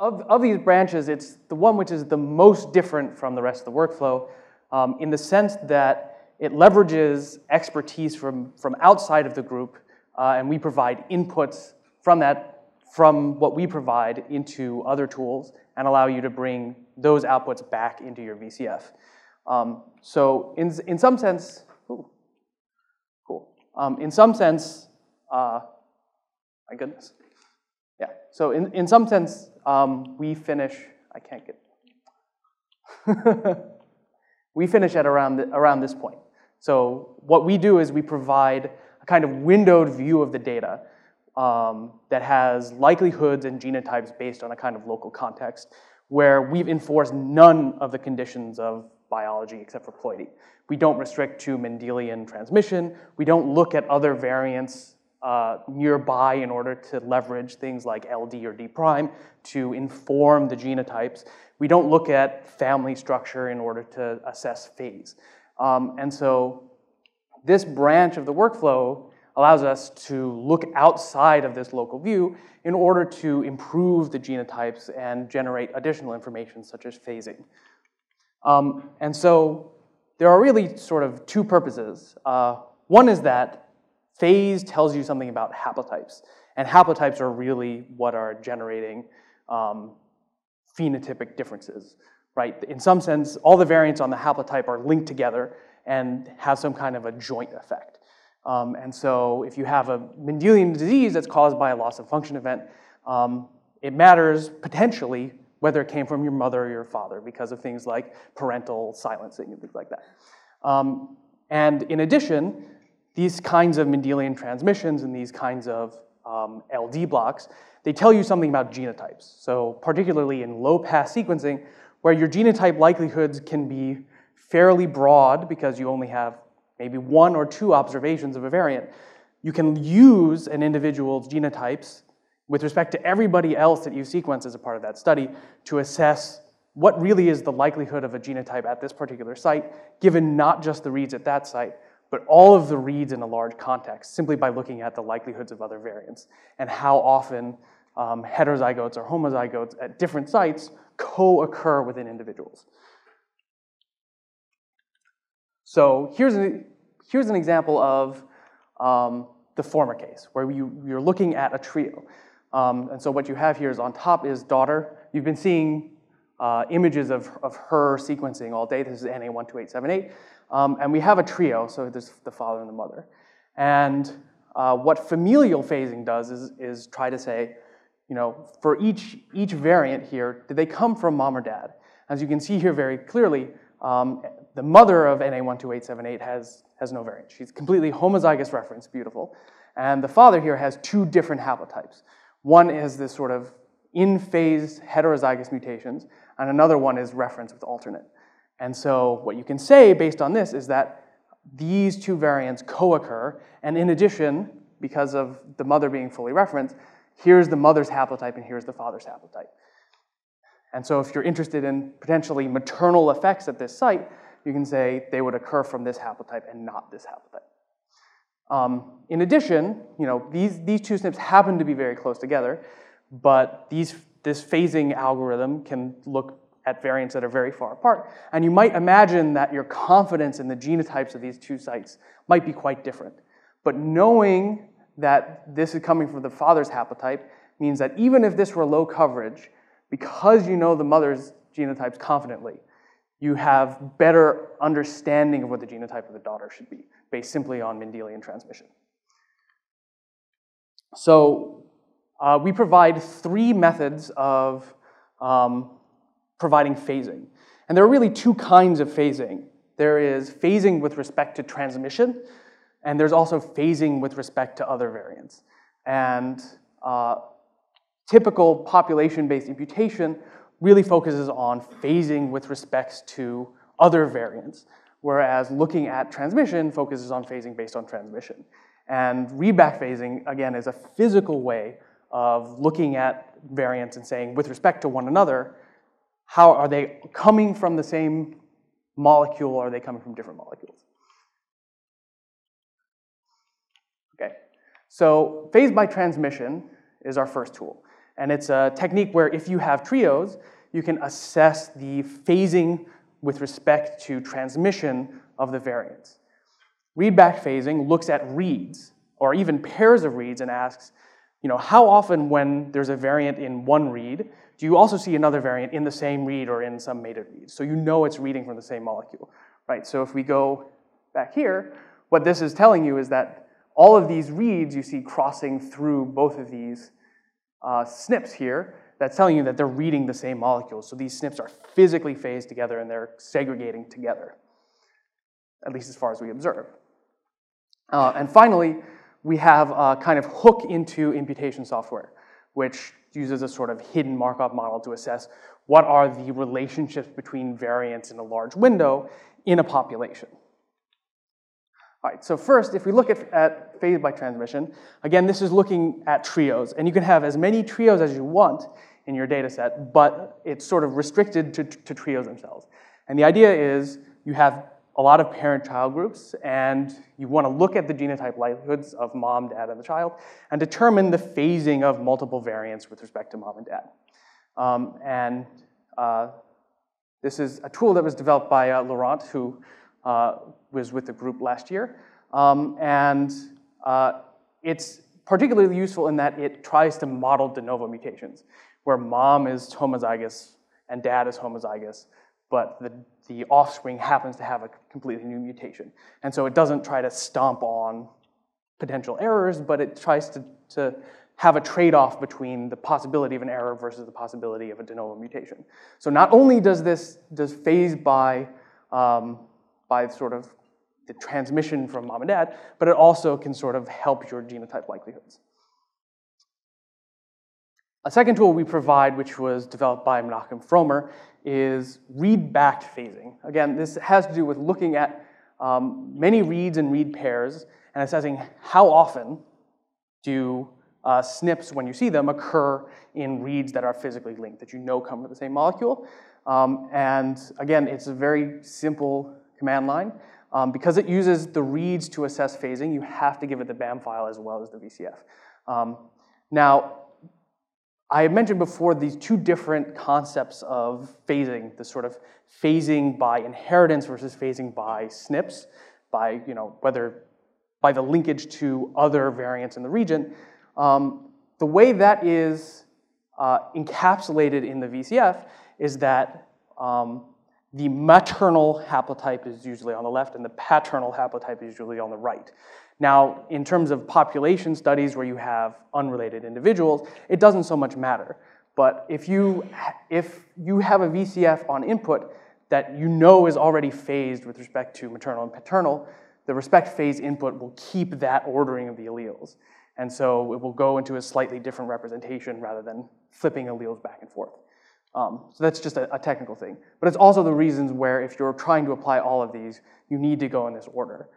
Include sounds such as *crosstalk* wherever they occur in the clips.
of, of these branches, it's the one which is the most different from the rest of the workflow um, in the sense that it leverages expertise from, from outside of the group, uh, and we provide inputs from that, from what we provide into other tools, and allow you to bring those outputs back into your VCF. Um, so in, in some sense, ooh, cool. Um, in some sense, uh, my goodness. Yeah, so in, in some sense, um, we finish, I can't get, *laughs* we finish at around, the, around this point. So what we do is we provide a kind of windowed view of the data um, that has likelihoods and genotypes based on a kind of local context where we've enforced none of the conditions of biology except for ploidy. We don't restrict to Mendelian transmission. We don't look at other variants uh, nearby in order to leverage things like LD or D prime to inform the genotypes. We don't look at family structure in order to assess phase. Um, and so this branch of the workflow allows us to look outside of this local view in order to improve the genotypes and generate additional information such as phasing. Um, and so there are really sort of two purposes. Uh, one is that phase tells you something about haplotypes, and haplotypes are really what are generating um, phenotypic differences, right? In some sense, all the variants on the haplotype are linked together and have some kind of a joint effect. Um, and so if you have a Mendelian disease that's caused by a loss of function event, um, it matters potentially whether it came from your mother or your father because of things like parental silencing and things like that. Um, and in addition, these kinds of Mendelian transmissions and these kinds of um, LD blocks, they tell you something about genotypes. So particularly in low-pass sequencing, where your genotype likelihoods can be fairly broad because you only have maybe one or two observations of a variant, you can use an individual's genotypes with respect to everybody else that you sequence as a part of that study to assess what really is the likelihood of a genotype at this particular site, given not just the reads at that site, but all of the reads in a large context, simply by looking at the likelihoods of other variants and how often um, heterozygotes or homozygotes at different sites co-occur within individuals. So here's an, here's an example of um, the former case, where you, you're looking at a trio. Um, and so what you have here is on top is daughter. You've been seeing uh, images of, of her sequencing all day. This is NA12878. Um, and we have a trio, so there's the father and the mother. And uh, what familial phasing does is, is try to say, you know, for each, each variant here, did they come from mom or dad? As you can see here very clearly, um, the mother of NA12878 has, has no variant. She's completely homozygous reference, beautiful. And the father here has two different haplotypes. One is this sort of in phase heterozygous mutations, and another one is reference with alternate. And so what you can say based on this is that these two variants co-occur, and in addition, because of the mother being fully referenced, here's the mother's haplotype and here's the father's haplotype. And so if you're interested in potentially maternal effects at this site, you can say they would occur from this haplotype and not this haplotype. Um, in addition, you know, these, these two SNPs happen to be very close together, but these, this phasing algorithm can look at variants that are very far apart. And you might imagine that your confidence in the genotypes of these two sites might be quite different. But knowing that this is coming from the father's haplotype means that even if this were low coverage, because you know the mother's genotypes confidently, you have better understanding of what the genotype of the daughter should be, based simply on Mendelian transmission. So uh, we provide three methods of um, providing phasing. And there are really two kinds of phasing. There is phasing with respect to transmission, and there's also phasing with respect to other variants. And uh, typical population-based imputation really focuses on phasing with respect to other variants, whereas looking at transmission focuses on phasing based on transmission. And readback phasing, again, is a physical way of looking at variants and saying, with respect to one another, how are they coming from the same molecule or are they coming from different molecules? Okay, so phase by transmission is our first tool. And it's a technique where if you have trios, you can assess the phasing with respect to transmission of the variants. Read-back phasing looks at reads, or even pairs of reads, and asks, you know, how often when there's a variant in one read, do you also see another variant in the same read or in some mated read? So you know it's reading from the same molecule, right? So if we go back here, what this is telling you is that all of these reads you see crossing through both of these uh, SNPs here, that's telling you that they're reading the same molecules. So these SNPs are physically phased together and they're segregating together, at least as far as we observe. Uh, and finally, we have a kind of hook into imputation software, which uses a sort of hidden Markov model to assess what are the relationships between variants in a large window in a population. All right, so first, if we look at, at phase by transmission, again, this is looking at trios, and you can have as many trios as you want in your data set, but it's sort of restricted to, to trios themselves. And the idea is you have a lot of parent-child groups, and you want to look at the genotype likelihoods of mom, dad, and the child, and determine the phasing of multiple variants with respect to mom and dad. Um, and uh, this is a tool that was developed by uh, Laurent, who uh, was with the group last year. Um, and uh, it's particularly useful in that it tries to model de novo mutations, where mom is homozygous and dad is homozygous, but the, the offspring happens to have a completely new mutation. And so it doesn't try to stomp on potential errors, but it tries to, to have a trade-off between the possibility of an error versus the possibility of a de novo mutation. So not only does this does phase by um, by sort of the transmission from mom and dad, but it also can sort of help your genotype likelihoods. A second tool we provide, which was developed by Menachem Fromer, is read-backed phasing. Again, this has to do with looking at um, many reads and read pairs and assessing how often do uh, SNPs, when you see them, occur in reads that are physically linked, that you know come from the same molecule. Um, and again, it's a very simple command line. Um, because it uses the reads to assess phasing, you have to give it the BAM file as well as the VCF. Um, now, I mentioned before these two different concepts of phasing, the sort of phasing by inheritance versus phasing by SNPs, by you know whether by the linkage to other variants in the region. Um, the way that is uh, encapsulated in the VCF is that um, the maternal haplotype is usually on the left and the paternal haplotype is usually on the right. Now, in terms of population studies where you have unrelated individuals, it doesn't so much matter. But if you, if you have a VCF on input that you know is already phased with respect to maternal and paternal, the respect phase input will keep that ordering of the alleles. And so it will go into a slightly different representation rather than flipping alleles back and forth. Um, so that's just a, a, technical thing. But it's also the reasons where if you're trying to apply all of these, you need to go in this order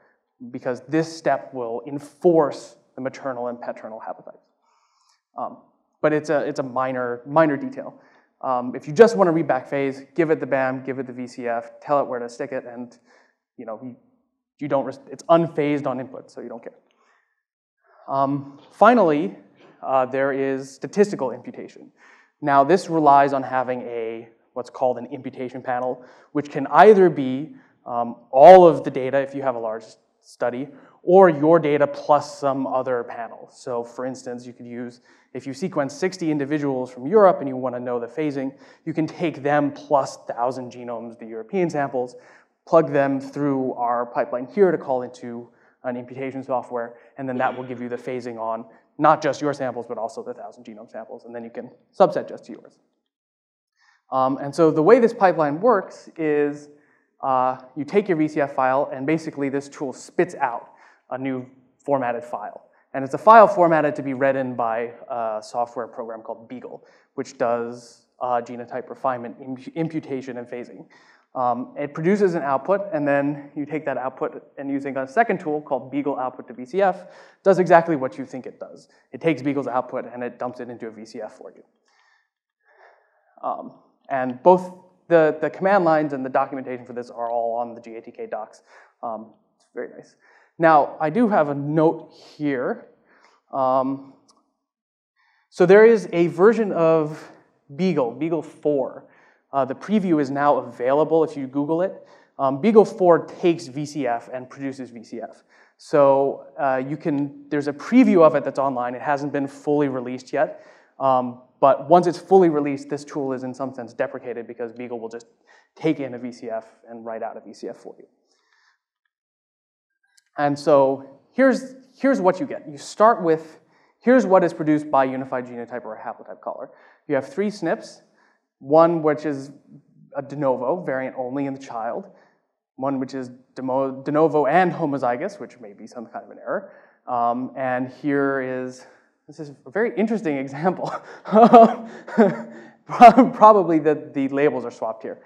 because this step will enforce the maternal and paternal haplotypes. Um, but it's a, it's a minor, minor detail. Um, if you just want to read back phase, give it the BAM, give it the VCF, tell it where to stick it, and you know, you, you don't, it's unphased on input, so you don't care. Um, finally, uh, there is statistical imputation. Now, this relies on having a what's called an imputation panel, which can either be um, all of the data if you have a large study, or your data plus some other panel. So for instance, you could use, if you sequence 60 individuals from Europe and you want to know the phasing, you can take them plus 1,000 genomes, the European samples, plug them through our pipeline here to call into an imputation software, and then that will give you the phasing on not just your samples, but also the 1,000 genome samples, and then you can subset just to yours. Um, and so the way this pipeline works is uh, you take your VCF file, and basically this tool spits out a new formatted file. And it's a file formatted to be read in by a software program called Beagle, which does uh, genotype refinement, imputation, and phasing. Um, it produces an output, and then you take that output and using a second tool called Beagle output to VCF, does exactly what you think it does. It takes Beagle's output and it dumps it into a VCF for you. Um, and both the, the command lines and the documentation for this are all on the GATK docs. Um, it's very nice. Now, I do have a note here. Um, So there is a version of Beagle, Beagle 4. Uh, the preview is now available if you Google it. Um, Beagle 4 takes VCF and produces VCF. So uh, you can, there's a preview of it that's online. It hasn't been fully released yet. Um, but once it's fully released, this tool is in some sense deprecated because Beagle will just take in a VCF and write out a VCF for you. And so here's, here's what you get. You start with, here's what is produced by unified genotype or a haplotype caller. You have three SNPs, one which is a de novo, variant only in the child, one which is de novo and homozygous, which may be some kind of an error. Um, and here is, this is a very interesting example. *laughs* Probably the, the labels are swapped here.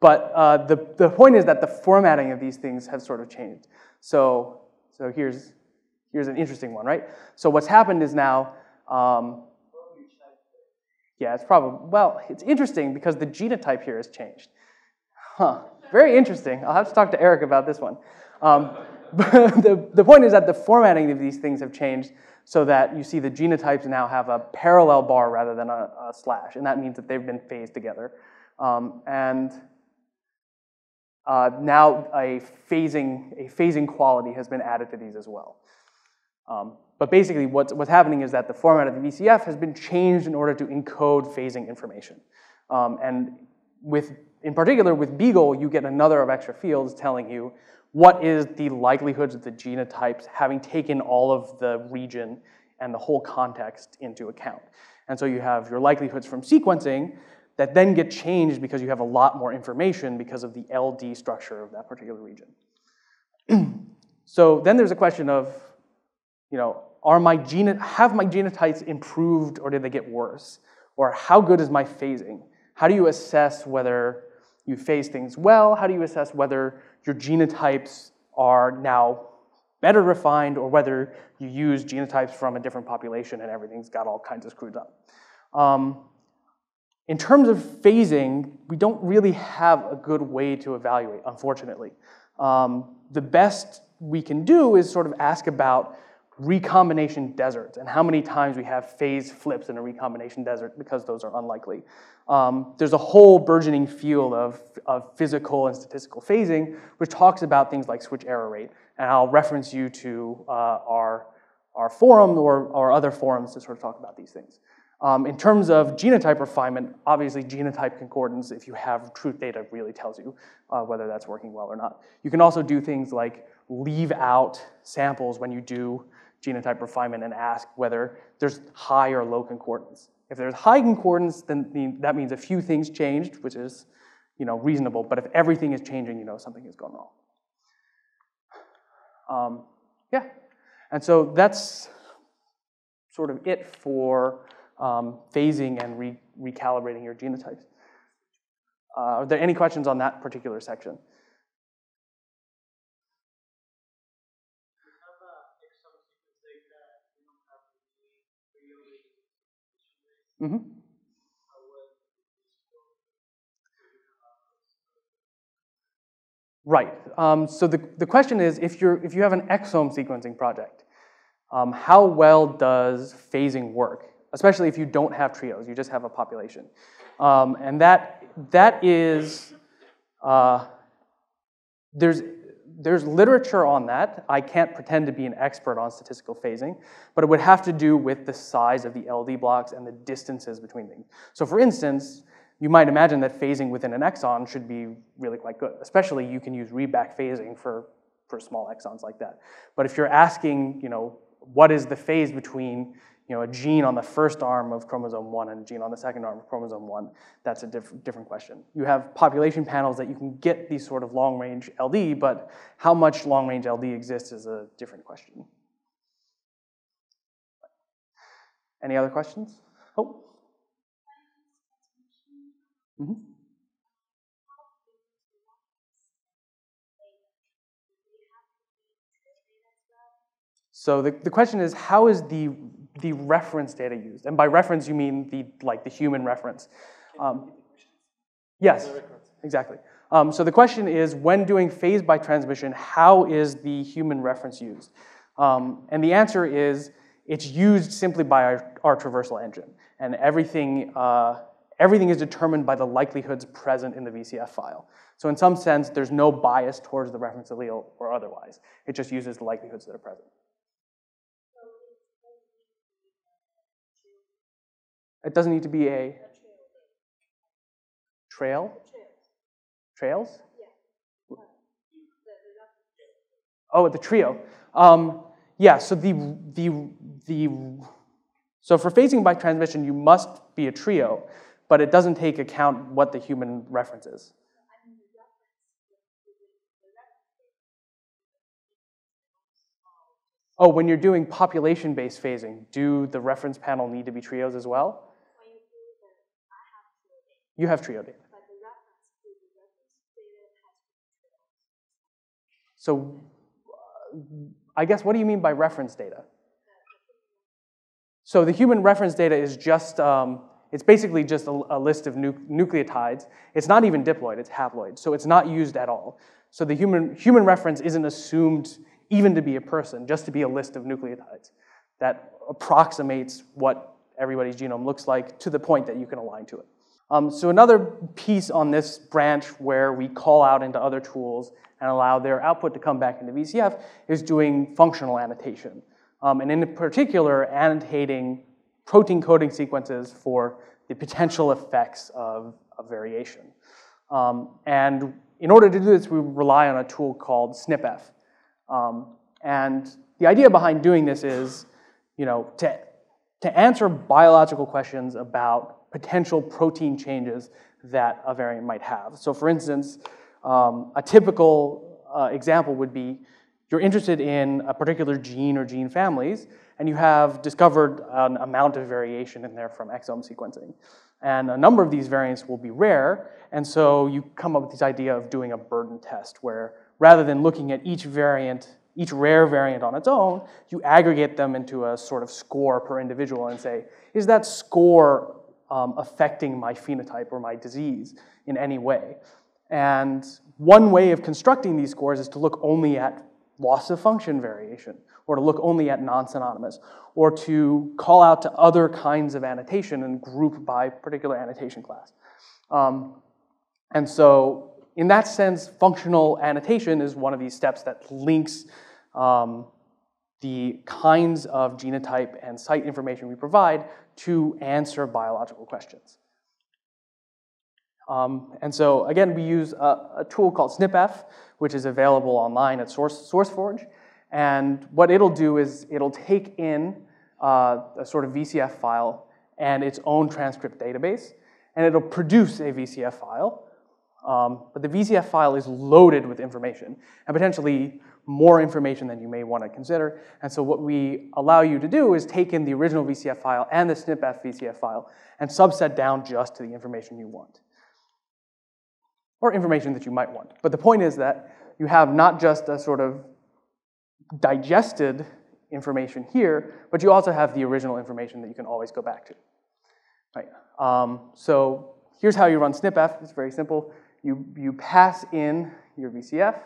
But uh, the, the point is that the formatting of these things have sort of changed. So, so here's, here's an interesting one, right? So what's happened is now, um, yeah, it's probably, well, it's interesting because the genotype here has changed. Huh, very interesting. I'll have to talk to Eric about this one. Um, *laughs* the, the point is that the formatting of these things have changed so that you see the genotypes now have a parallel bar rather than a, a slash, and that means that they've been phased together. Um, and uh, now a phasing, a phasing quality has been added to these as well. Um, but basically what's, what's happening is that the format of the VCF has been changed in order to encode phasing information. Um, and with, in particular with Beagle, you get another of extra fields telling you what is the likelihoods of the genotypes having taken all of the region and the whole context into account. And so you have your likelihoods from sequencing, that then get changed because you have a lot more information because of the LD structure of that particular region. *clears throat* so then there's a question of, you know, are my have my genotypes improved or did they get worse? Or how good is my phasing? How do you assess whether you phase things well? How do you assess whether your genotypes are now better refined or whether you use genotypes from a different population and everything's got all kinds of screwed up? Um, in terms of phasing, we don't really have a good way to evaluate, unfortunately. Um, the best we can do is sort of ask about recombination deserts and how many times we have phase flips in a recombination desert because those are unlikely. Um, there's a whole burgeoning field of, of physical and statistical phasing which talks about things like switch error rate. And I'll reference you to uh, our, our forum or, or other forums to sort of talk about these things. Um, in terms of genotype refinement, obviously genotype concordance, if you have truth data, really tells you uh, whether that's working well or not. You can also do things like leave out samples when you do genotype refinement and ask whether there's high or low concordance. If there's high concordance, then that means a few things changed, which is you know, reasonable. But if everything is changing, you know something is going wrong. Um, yeah, and so that's sort of it for um, phasing and re recalibrating your genotypes. Uh, are there any questions on that particular section? Mm-hmm. Right. Um, so the, the question is, if, you're, if you have an exome sequencing project, um, how well does phasing work? especially if you don't have trios, you just have a population. Um, and that, that is, uh, there's, there's literature on that. I can't pretend to be an expert on statistical phasing, but it would have to do with the size of the LD blocks and the distances between things. So for instance, you might imagine that phasing within an exon should be really quite good. Especially you can use readback phasing for, for small exons like that. But if you're asking, you know, what is the phase between you know, a gene on the first arm of chromosome 1 and a gene on the second arm of chromosome 1, that's a diff different question. You have population panels that you can get these sort of long-range LD, but how much long-range LD exists is a different question. Any other questions? Oh. Mm -hmm. So the, the question is, how is the the reference data used. And by reference, you mean the, like the human reference. Um, yes, exactly. Um, so the question is, when doing phase by transmission, how is the human reference used? Um, and the answer is, it's used simply by our, our traversal engine. And everything, uh, everything is determined by the likelihoods present in the VCF file. So in some sense, there's no bias towards the reference allele or otherwise. It just uses the likelihoods that are present. It doesn't need to be a trail. Trails? Oh, the trio. Um, yeah, so the, the, the, so for phasing by transmission, you must be a trio, but it doesn't take account what the human reference is. Oh, when you're doing population-based phasing, do the reference panel need to be trios as well? You have trio data. So I guess, what do you mean by reference data? So the human reference data is just, um, it's basically just a, a list of nu nucleotides. It's not even diploid, it's haploid, so it's not used at all. So the human, human reference isn't assumed even to be a person, just to be a list of nucleotides that approximates what everybody's genome looks like to the point that you can align to it. Um, so another piece on this branch where we call out into other tools and allow their output to come back into VCF is doing functional annotation. Um, and in particular, annotating protein coding sequences for the potential effects of, of variation. Um, and in order to do this, we rely on a tool called SnpEff. Um, and the idea behind doing this is, you know, to, to answer biological questions about potential protein changes that a variant might have. So for instance, um, a typical uh, example would be you're interested in a particular gene or gene families, and you have discovered an amount of variation in there from exome sequencing. And a number of these variants will be rare, and so you come up with this idea of doing a burden test, where rather than looking at each variant, each rare variant on its own, you aggregate them into a sort of score per individual and say, is that score um, affecting my phenotype or my disease in any way? And one way of constructing these scores is to look only at loss of function variation, or to look only at non-synonymous, or to call out to other kinds of annotation and group by particular annotation class. Um, and so in that sense, functional annotation is one of these steps that links um, the kinds of genotype and site information we provide to answer biological questions. Um, and so again, we use a, a, tool called SnpEff, which is available online at Source, SourceForge. And what it'll do is it'll take in uh, a sort of VCF file and its own transcript database, and it'll produce a VCF file. Um, but the VCF file is loaded with information, and potentially more information than you may want to consider. And so what we allow you to do is take in the original VCF file and the SnpEff VCF file and subset down just to the information you want or information that you might want. But the point is that you have not just a sort of digested information here, but you also have the original information that you can always go back to. Right. Um, so here's how you run SnpEff. It's very simple. You, you pass in your VCF,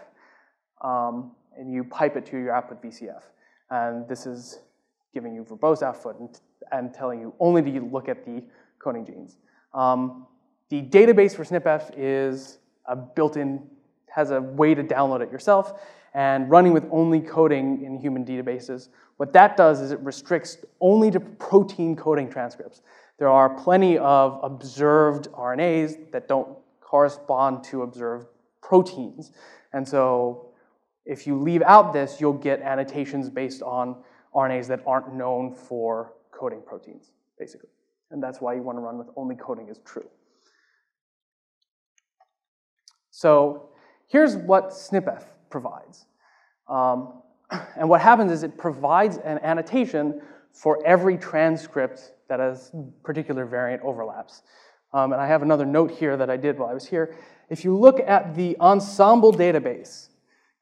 um, and you pipe it to your output VCF. And this is giving you verbose output and, and telling you only to look at the coding genes. Um, the database for SnpEff is a built-in, has a way to download it yourself, and running with only coding in human databases. What that does is it restricts only to protein coding transcripts. There are plenty of observed RNAs that don't correspond to observed proteins. And so if you leave out this, you'll get annotations based on RNAs that aren't known for coding proteins, basically. And that's why you want to run with only coding is true. So here's what SnpEff provides. Um, *clears throat* and what happens is it provides an annotation for every transcript that a particular variant overlaps. Um, and I have another note here that I did while I was here. If you look at the Ensembl database,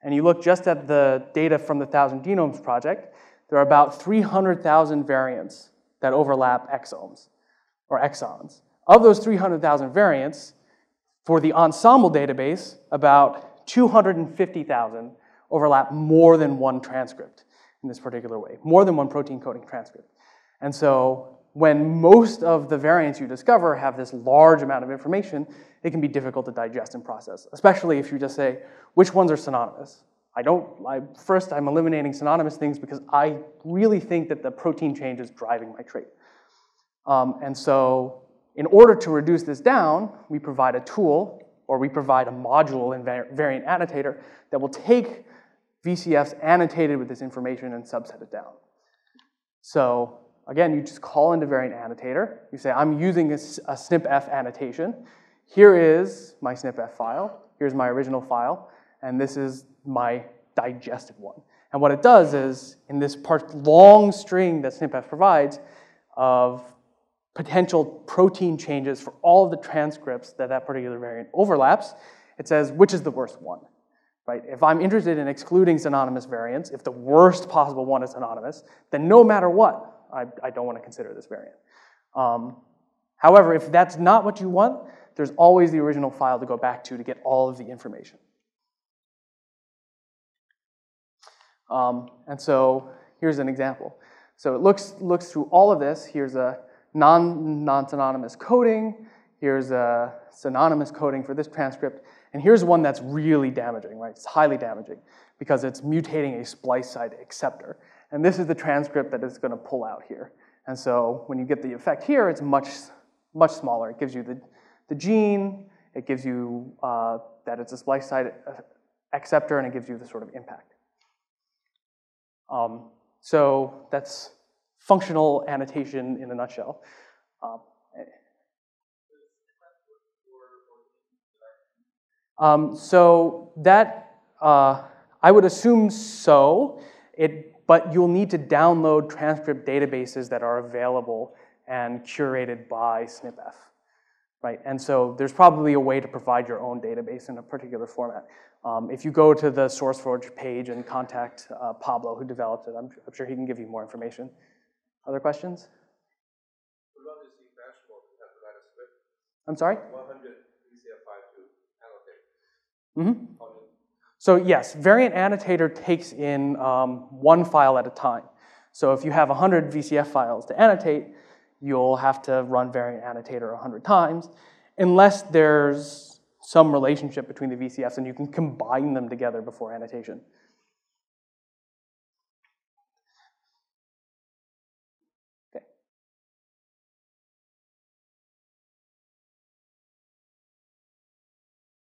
and you look just at the data from the Thousand Genomes Project, there are about 300,000 variants that overlap exomes or exons. Of those 300,000 variants, for the Ensembl database, about 250,000 overlap more than one transcript. in this particular way, more than one protein coding transcript. And so when most of the variants you discover have this large amount of information, it can be difficult to digest and process, especially if you just say, which ones are synonymous? I don't, I, first I'm eliminating synonymous things because I really think that the protein change is driving my trait. Um, and so in order to reduce this down, we provide a tool or we provide a module in variant annotator that will take VCFs annotated with this information and subset it down. So again, you just call into variant annotator. You say, I'm using a, a SnpEff annotation. Here is my SnpEff file. Here's my original file. And this is my digested one. And what it does is, in this part, long string that SnpEff provides of potential protein changes for all of the transcripts that that particular variant overlaps, it says which is the worst one. Right? If I'm interested in excluding synonymous variants, if the worst possible one is synonymous, then no matter what, I, I don't want to consider this variant. Um, however, if that's not what you want, there's always the original file to go back to to get all of the information. Um, and so here's an example. So it looks, looks through all of this. Here's a non, non-synonymous coding. Here's a synonymous coding for this transcript. And here's one that's really damaging, right? It's highly damaging because it's mutating a splice site acceptor. And this is the transcript that it's going to pull out here. And so when you get the effect here, it's much, much smaller. It gives you the, the gene, it gives you uh, that it's a splice site acceptor, and it gives you the sort of impact. Um, so that's functional annotation in a nutshell. Um, um, so that, uh, I would assume so, it, but you'll need to download transcript databases that are available and curated by SnpEff, right? And so there's probably a way to provide your own database in a particular format. Um, if you go to the SourceForge page and contact uh, Pablo, who developed it, I'm, I'm, sure he can give you more information. Other questions? What about this bash mode? I'm sorry? 100 VCF5 to annotate. Mm-hmm. So yes, variant annotator takes in um, one file at a time. So if you have 100 VCF files to annotate, you'll have to run variant annotator 100 times, unless there's some relationship between the VCFs and you can combine them together before annotation.